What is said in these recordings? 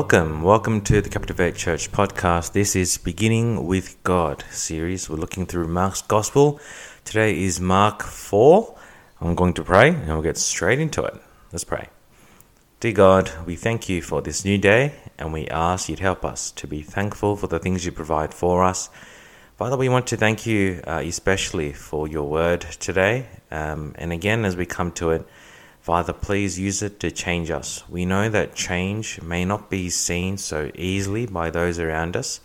Welcome, welcome to the Captivate Church podcast. This is Beginning with God series. We're looking through Mark's Gospel. Today is Mark 4. I'm going to pray and we'll get straight into it. Let's pray. Dear God, we thank you for this new day and we ask you to help us to be thankful for the things you provide for us. Father, we want to thank you uh, especially for your word today. Um, and again, as we come to it, Father, please use it to change us. We know that change may not be seen so easily by those around us,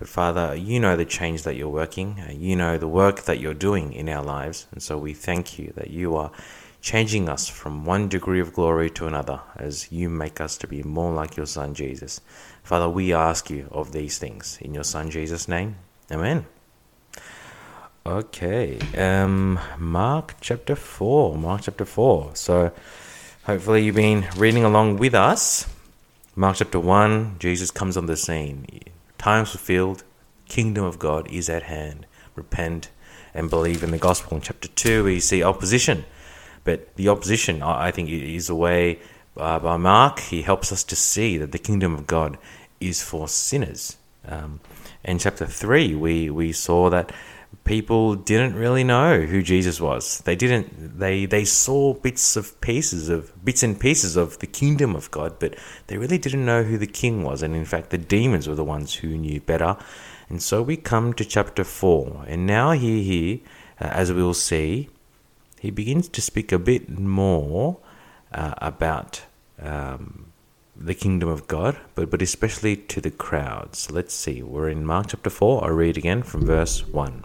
but Father, you know the change that you're working. You know the work that you're doing in our lives. And so we thank you that you are changing us from one degree of glory to another as you make us to be more like your Son Jesus. Father, we ask you of these things in your Son Jesus' name. Amen. Okay, um, Mark chapter 4. Mark chapter 4. So, hopefully, you've been reading along with us. Mark chapter 1, Jesus comes on the scene. Times fulfilled, kingdom of God is at hand. Repent and believe in the gospel. In chapter 2, we see opposition. But the opposition, I think, is a way uh, by Mark, he helps us to see that the kingdom of God is for sinners. Um, in chapter 3, we, we saw that people didn't really know who Jesus was. They didn't they they saw bits of pieces of bits and pieces of the kingdom of God, but they really didn't know who the king was. And in fact, the demons were the ones who knew better. And so we come to chapter 4. And now here here uh, as we will see, he begins to speak a bit more uh, about um, the kingdom of God, but, but especially to the crowds. Let's see. We're in Mark chapter 4. I'll read again from verse 1.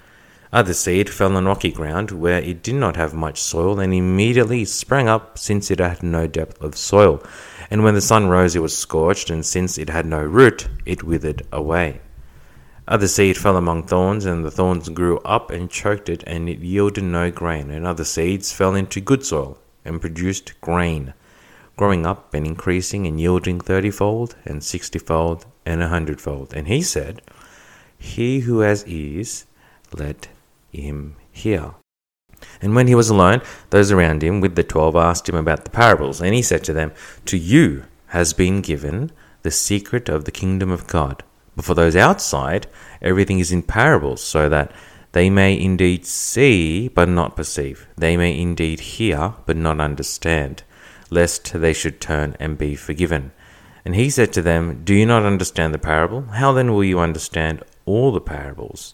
Other seed fell on rocky ground, where it did not have much soil, and immediately sprang up, since it had no depth of soil. And when the sun rose, it was scorched, and since it had no root, it withered away. Other seed fell among thorns, and the thorns grew up and choked it, and it yielded no grain. And other seeds fell into good soil, and produced grain, growing up and increasing and yielding thirtyfold, and sixtyfold, and a hundredfold. And he said, He who has ears, let him hear. And when he was alone, those around him with the twelve asked him about the parables, and he said to them, To you has been given the secret of the kingdom of God. But for those outside, everything is in parables, so that they may indeed see, but not perceive. They may indeed hear, but not understand, lest they should turn and be forgiven. And he said to them, Do you not understand the parable? How then will you understand all the parables?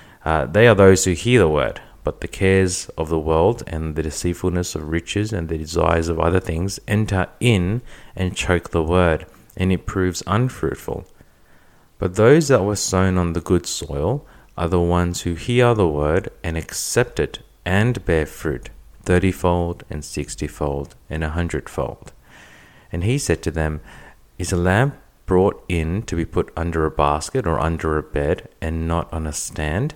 uh, they are those who hear the word, but the cares of the world and the deceitfulness of riches and the desires of other things enter in and choke the word, and it proves unfruitful. But those that were sown on the good soil are the ones who hear the word and accept it and bear fruit, thirtyfold and sixtyfold and a hundredfold. And he said to them, Is a lamp brought in to be put under a basket or under a bed and not on a stand?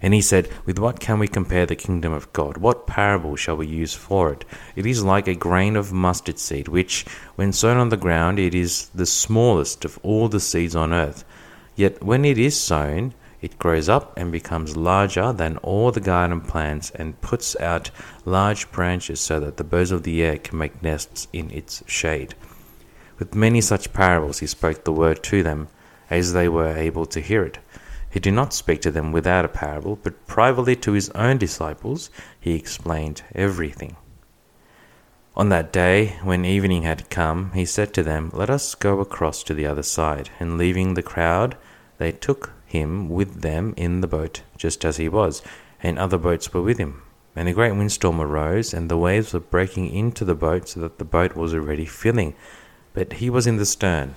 And he said, With what can we compare the kingdom of God? What parable shall we use for it? It is like a grain of mustard seed, which, when sown on the ground, it is the smallest of all the seeds on earth. Yet when it is sown, it grows up and becomes larger than all the garden plants and puts out large branches so that the birds of the air can make nests in its shade. With many such parables he spoke the word to them as they were able to hear it. He did not speak to them without a parable, but privately to his own disciples he explained everything. On that day, when evening had come, he said to them, Let us go across to the other side. And leaving the crowd, they took him with them in the boat, just as he was, and other boats were with him. And a great windstorm arose, and the waves were breaking into the boat, so that the boat was already filling. But he was in the stern,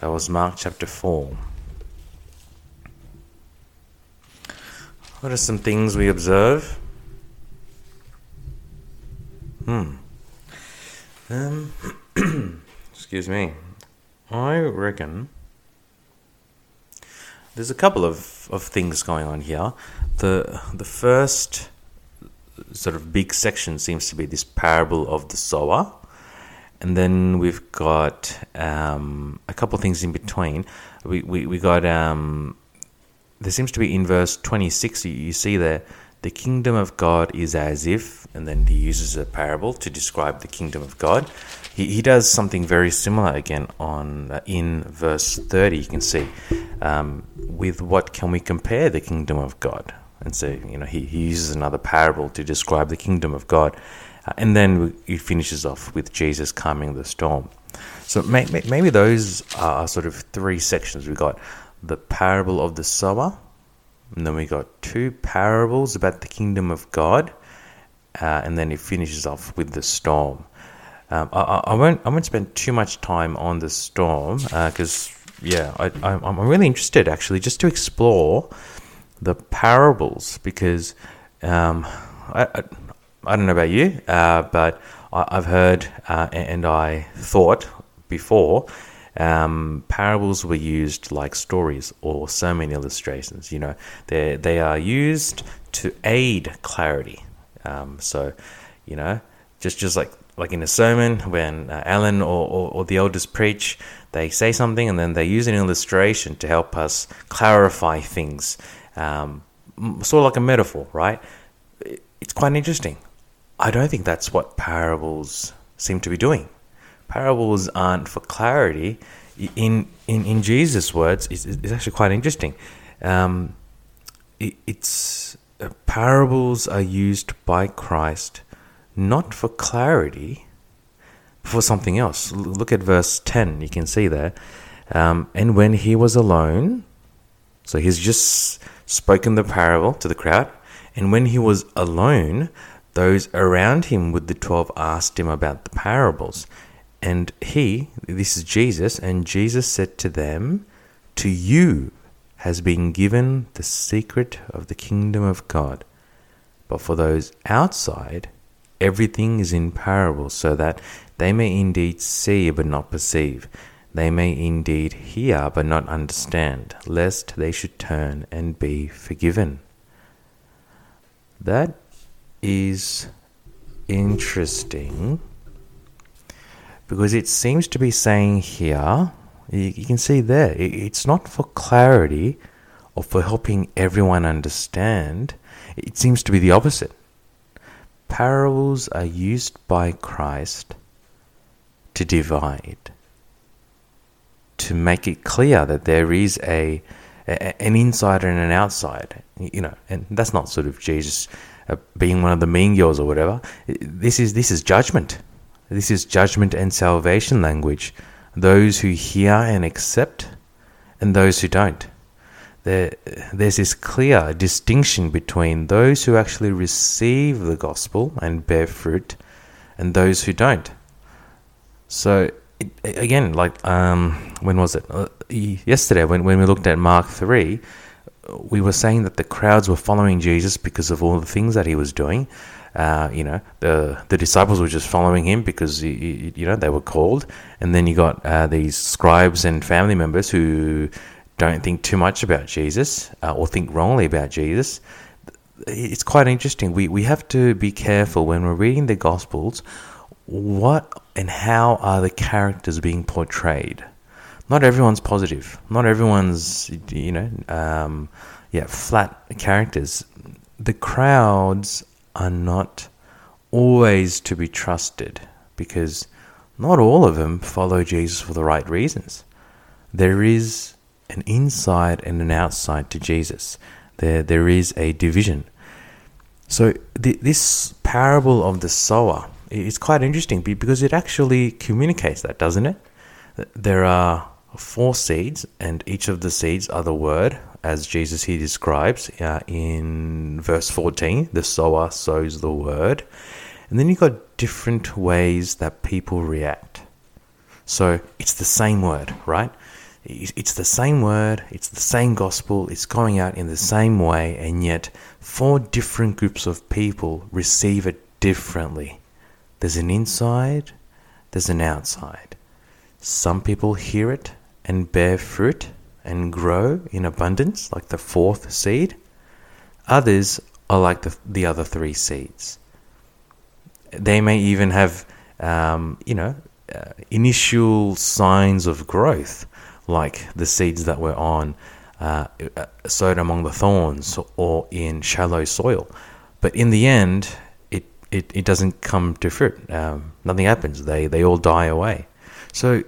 That was Mark chapter 4. What are some things we observe? Hmm. Um, excuse me. I reckon there's a couple of, of things going on here. The the first sort of big section seems to be this parable of the sower, and then we've got um, a couple things in between. We we, we got um, there seems to be in verse twenty six. You, you see there the kingdom of God is as if, and then he uses a parable to describe the kingdom of God. He, he does something very similar again on uh, in verse 30. You can see, um, with what can we compare the kingdom of God? And so, you know, he, he uses another parable to describe the kingdom of God. Uh, and then he finishes off with Jesus calming the storm. So may, may, maybe those are sort of three sections. We've got the parable of the sower, and then we got two parables about the kingdom of God, uh, and then it finishes off with the storm. Um, I, I, won't I won't spend too much time on the storm because uh, yeah I, I'm really interested actually just to explore the parables because um, I, I, I don't know about you uh, but I, have heard uh, and I thought before um, parables were used like stories or sermon illustrations. You know, they they are used to aid clarity. Um, so, you know, just just like like in a sermon when uh, Alan or, or, or, the elders preach, they say something and then they use an illustration to help us clarify things, um, sort of like a metaphor, right? It's quite interesting. I don't think that's what parables seem to be doing parables aren't for clarity. In in, in Jesus' words, it's, it's actually quite interesting. Um, it, it's uh, parables are used by Christ not for clarity, but for something else. Look at verse ten. You can see there. Um, and when he was alone, so he's just spoken the parable to the crowd. And when he was alone, those around him with the twelve asked him about the parables. And he, this is Jesus, and Jesus said to them, To you has been given the secret of the kingdom of God. But for those outside, everything is in parables, so that they may indeed see but not perceive. They may indeed hear but not understand, lest they should turn and be forgiven. That is interesting because it seems to be saying here, you, can see there, it's not for clarity or for helping everyone understand. It seems to be the opposite. Parables are used by Christ to divide, to make it clear that there is a, a, an inside and an outside. You know, and that's not sort of Jesus being one of the mean girls or whatever. This is this is judgment. This is judgment and salvation language. Those who hear and accept, and those who don't. There, there's this clear distinction between those who actually receive the gospel and bear fruit, and those who don't. So it, again, like um, when was it? Uh, yesterday, when when we looked at Mark three, we were saying that the crowds were following Jesus because of all the things that he was doing. Uh, you know, the the disciples were just following him because you, you know they were called, and then you got uh, these scribes and family members who don't think too much about Jesus uh, or think wrongly about Jesus. It's quite interesting. We we have to be careful when we're reading the Gospels. What and how are the characters being portrayed? Not everyone's positive. Not everyone's, you know, um, yeah, flat characters. The crowds are not always to be trusted because not all of them follow Jesus for the right reasons. There is an inside and an outside to Jesus. There, there is a division. So th- this parable of the sower is quite interesting because it actually communicates that, doesn't it? There are four seeds, and each of the seeds are the word, as Jesus he describes uh, in verse 14. The sower sows the word. And then you've got different ways that people react. So it's the same word, right? It's the same word, it's the same gospel, it's going out in the same way, and yet four different groups of people receive it differently. There's an inside, there's an outside. Some people hear it and bear fruit and grow in abundance, like the fourth seed. Others are like the, the other three seeds. They may even have, um, you know, uh, initial signs of growth, like the seeds that were on uh, uh sowed among the thorns or in shallow soil. But in the end, it, it doesn't come to fruit. Um, nothing happens. They they all die away. So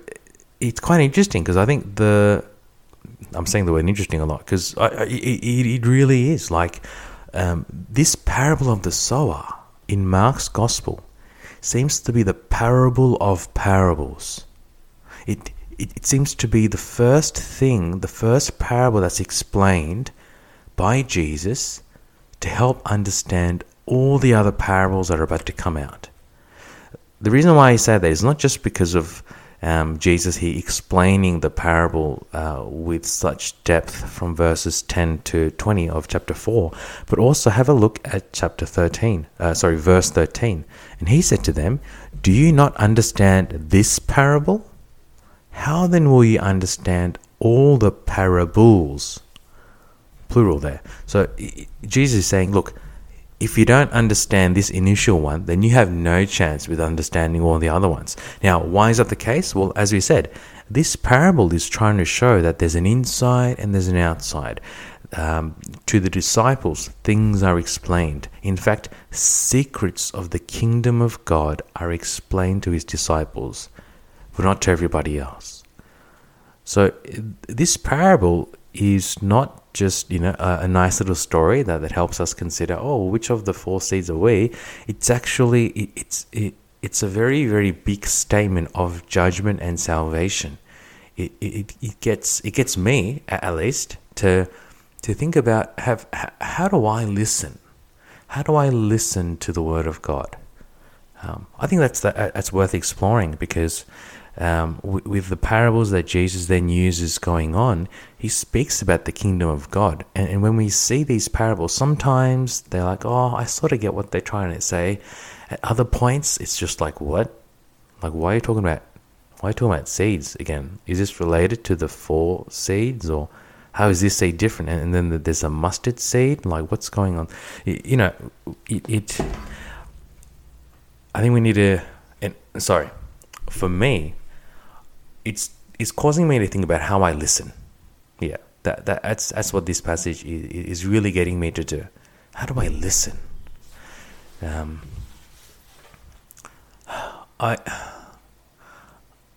it's quite interesting because I think the I'm saying the word interesting a lot because it, it, really is like um, this parable of the sower in Mark's gospel seems to be the parable of parables. It, it, it seems to be the first thing, the first parable that's explained by Jesus to help understand all the other parables that are about to come out. The reason why I say that is not just because of um, Jesus he explaining the parable uh, with such depth from verses 10 to 20 of chapter 4, but also have a look at chapter 13, uh, sorry, verse 13. And he said to them, Do you not understand this parable? How then will you understand all the parables? Plural there. So Jesus is saying, Look, if you don't understand this initial one, then you have no chance with understanding all the other ones. Now, why is that the case? Well, as we said, this parable is trying to show that there's an inside and there's an outside. Um, to the disciples, things are explained. In fact, secrets of the kingdom of God are explained to his disciples, but not to everybody else. So, this parable is not just you know a, a, nice little story that, that helps us consider oh which of the four seeds are we? It's actually it, it's it, it's a very very big statement of judgment and salvation. It, it, it gets it gets me at least to to think about have how do I listen? How do I listen to the word of God? Um, I think that's the, that's worth exploring because um, with, the parables that Jesus then uses going on, he speaks about the kingdom of God. And, and when we see these parables, sometimes they're like, oh, I sort of get what they're trying to say. At other points, it's just like, what? Like, why are you talking about? Why are you talking about seeds again? Is this related to the four seeds, or how is this seed different? And, and then there's a mustard seed. Like, what's going on? You, you know, it, it. I think we need to. And sorry, for me, it's it's causing me to think about how I listen. Yeah, that, that that's that's what this passage is, is really getting me to do. How do I listen? Um, I,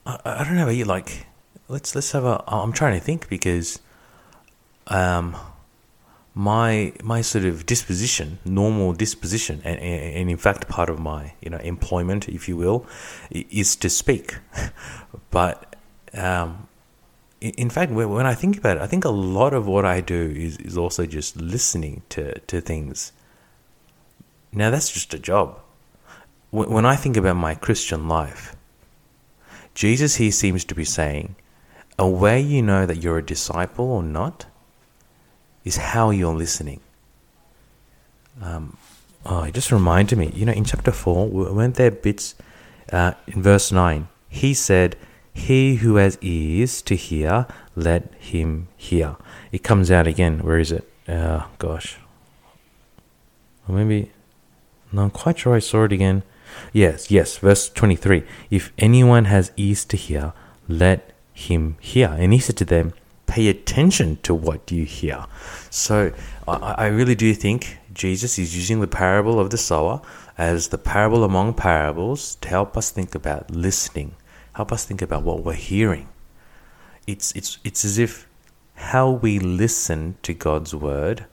I I don't know. You like let's let's have a. I'm trying to think because um, my my sort of disposition, normal disposition, and, and in fact part of my you know employment, if you will, is to speak. but um, in fact, when I think about it, I think a lot of what I do is, is also just listening to, to things. Now, that's just a job. When I think about my Christian life, Jesus here seems to be saying, a way you know that you're a disciple or not is how you're listening. Um, oh, it just reminded me, you know, in chapter 4, weren't there bits uh, in verse 9? He said, He who has ears to hear, let him hear. It comes out again. Where is it? Uh, gosh. Or maybe, no, I'm quite sure I saw it again. Yes, yes, verse 23. If anyone has ears to hear, let him hear. And he said to them, pay attention to what you hear. So I, I really do think Jesus is using the parable of the sower as the parable among parables to help us think about listening, help us think about what we're hearing. It's, it's, it's as if how we listen to God's word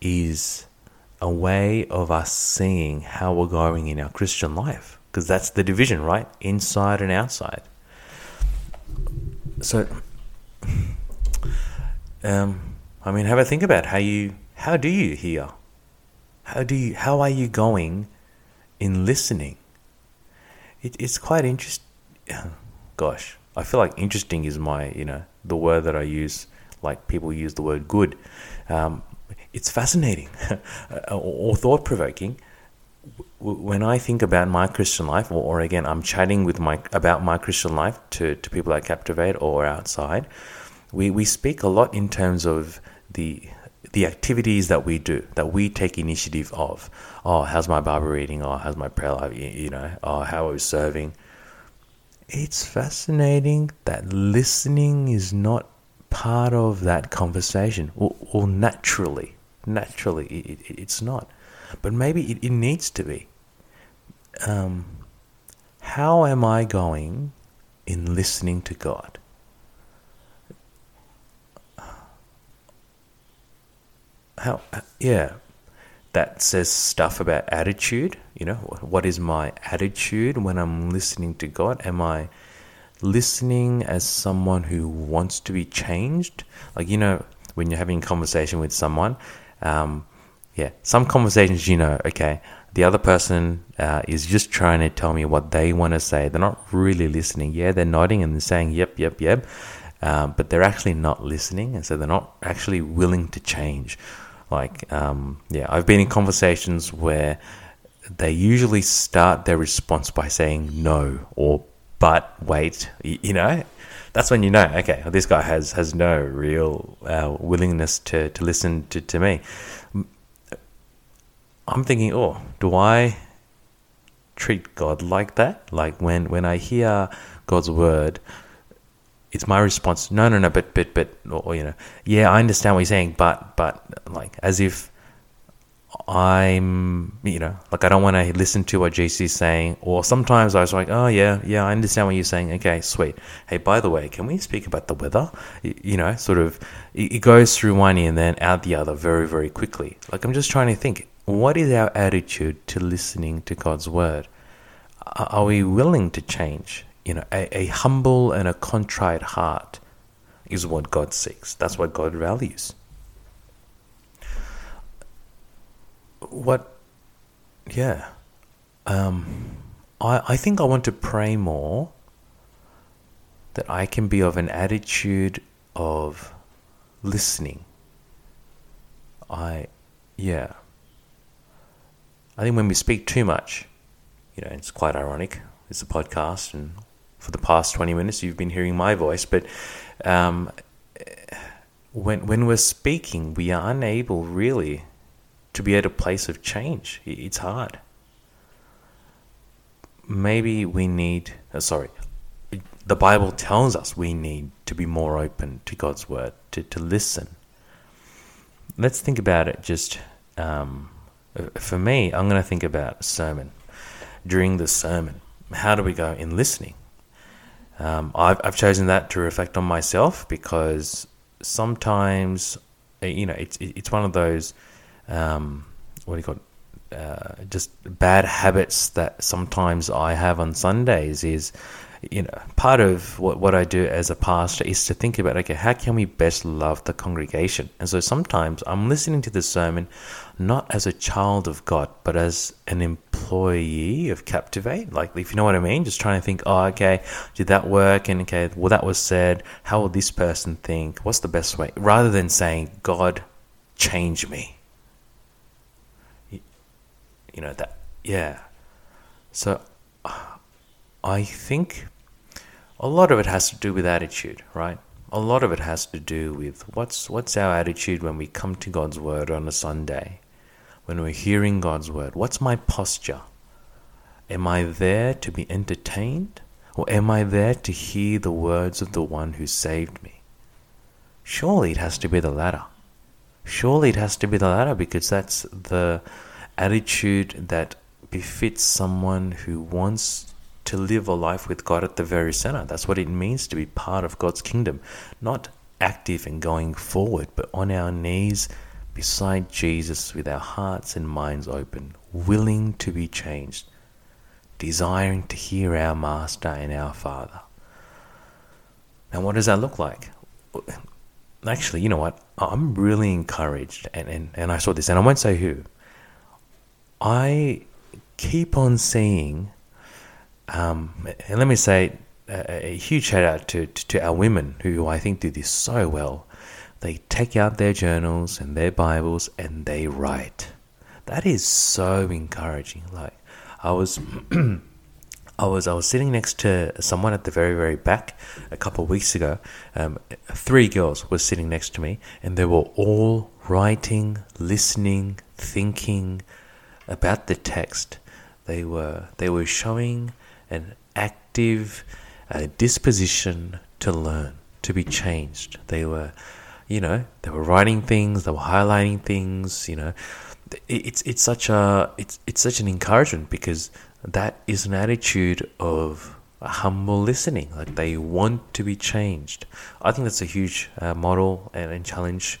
is a way of us seeing how we're going in our Christian life. Because that's the division, right? Inside and outside. So um, I mean, have a think about how you how do you hear? How do you how are you going in listening? It, it's quite interesting. Gosh, I feel like interesting is my you know the word that I use. Like people use the word good. Um, it's fascinating or thought provoking when I think about my Christian life, or, or, again, I'm chatting with my about my Christian life to, to people at Captivate or outside, we, we speak a lot in terms of the the activities that we do, that we take initiative of. Oh, how's my Bible reading? Oh, how's my prayer life? You know, oh, how are we serving? It's fascinating that listening is not part of that conversation, or, or naturally, naturally, it, it, it's not. But maybe it, it needs to be. Um, how am I going in listening to God? how yeah that says stuff about attitude you know what is my attitude when i'm listening to god? Am i listening as someone who wants to be changed? Like you know when you're having a conversation with someone um, yeah some conversations you know okay the other person uh, is just trying to tell me what they want to say. They're not really listening. Yeah they're nodding and they're saying yep yep yep um, but they're actually not listening and so they're not actually willing to change. Like, um, yeah, I've been in conversations where they usually start their response by saying no or but wait, you know, that's when you know, okay, this guy has has no real uh, willingness to, to listen to, to me. I'm thinking, oh, do I treat God like that? Like when, when I hear God's word, it's my response. No, no, no, but, but, but, or, you know, yeah, I understand what you're saying, but, but, like, as if I'm, you know, like I don't want to listen to what JC is saying. Or sometimes I was like, oh, yeah, yeah, I understand what you're saying. Okay, sweet. Hey, by the way, can we speak about the weather? You know, sort of, it goes through one ear and then out the other very, very quickly. Like, I'm just trying to think, what is our attitude to listening to God's word? Are we willing to change? you know, a, a humble and a contrite heart is what God seeks. That's what God values. What, yeah, um, I, I think I want to pray more that I can be of an attitude of listening. I, yeah. I think when we speak too much, you know, it's quite ironic. It's a podcast, and for the past 20 minutes you've been hearing my voice but um, when when we're speaking we are unable really to be at a place of change. It's hard. Maybe we need uh, sorry the bible tells us we need to be more open to god's word to, to listen. Let's think about it just um, for me i'm going to think about sermon. During the sermon how do we go in listening? Um, I've, I've chosen that to reflect on myself because sometimes, uh, you know, it's it's one of those, um, what do you call it? Uh, just bad habits that sometimes I have on Sundays is, you know, part of what, what I do as a pastor is to think about, okay, how can we best love the congregation? And so sometimes I'm listening to the sermon not as a child of God, but as an employee of Captivate. Like, if you know what I mean, just trying to think, oh, okay, did that work? And okay, well, that was said. How will this person think? What's the best way? Rather than saying, God, change me. You know, that, yeah. So I think a lot of it has to do with attitude, right? A lot of it has to do with what's what's our attitude when we come to God's word on a Sunday when we're hearing God's word? What's my posture? Am I there to be entertained? Or am I there to hear the words of the one who saved me? Surely it has to be the latter. Surely it has to be the latter because that's the attitude that befits someone who wants to live a life with God at the very center. That's what it means to be part of God's kingdom. Not active and going forward, but on our knees beside Jesus with our hearts and minds open, willing to be changed, desiring to hear our Master and our Father. Now, what does that look like? Actually, you know what? I'm really encouraged, and, and, and I saw this, and I won't say who. I keep on seeing, um, and let me say a, a huge shout out to, to, to our women who I think do this so well they take out their journals and their Bibles and they write. That is so encouraging. Like I was I was I was sitting next to someone at the very very back a couple of weeks ago. Um, three girls were sitting next to me, and they were all writing, listening, thinking about the text. They were they were showing an active uh, disposition to learn, to be changed. They were you know they were writing things they were highlighting things you know it's it's such a it's it's such an encouragement because that is an attitude of humble listening like they want to be changed i think that's a huge uh, model and, and, challenge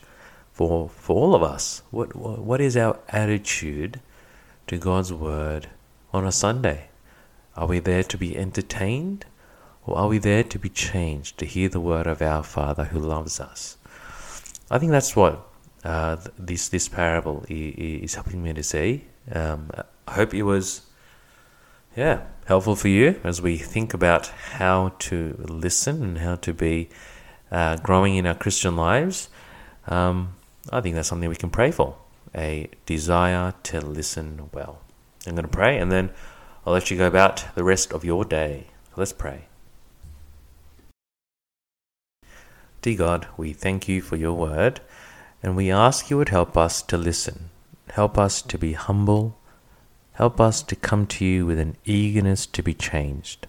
for for all of us what what is our attitude to god's word on a sunday are we there to be entertained or are we there to be changed to hear the word of our father who loves us I think that's what uh, this this parable is helping me to see. Um, I hope it was, yeah, helpful for you as we think about how to listen and how to be uh, growing in our Christian lives. Um, I think that's something we can pray for a desire to listen well. I'm going to pray and then I'll let you go about the rest of your day. Let's pray. Dear God, we thank you for your word, and we ask you would help us to listen, help us to be humble, help us to come to you with an eagerness to be changed.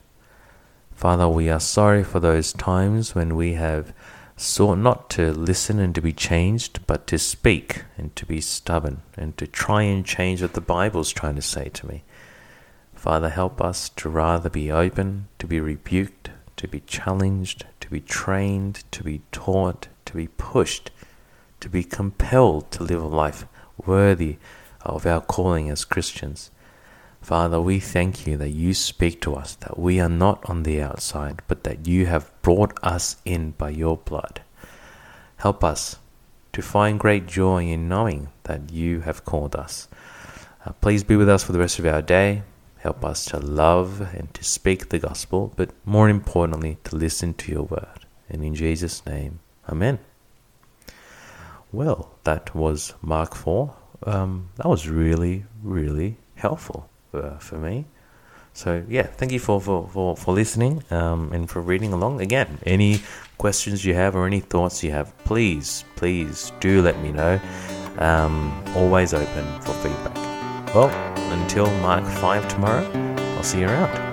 Father, we are sorry for those times when we have sought not to listen and to be changed, but to speak and to be stubborn and to try and change what the Bible's trying to say to me. Father, help us to rather be open, to be rebuked, to be challenged, to be trained, to be taught, to be pushed, to be compelled to live a life worthy of our calling as Christians. Father, we thank you that you speak to us, that we are not on the outside, but that you have brought us in by your blood. Help us to find great joy in knowing that you have called us. Uh, please be with us for the rest of our day. Help us to love and to speak the gospel, but more importantly, to listen to your word. And in Jesus' name, Amen. Well, that was Mark 4. Um, that was really, really helpful uh, for me. So, yeah, thank you for, for, for, for listening um, and for reading along. Again, any questions you have or any thoughts you have, please, please do let me know. Um, always open for feedback. Well, until Mark 5 tomorrow, I'll see you around.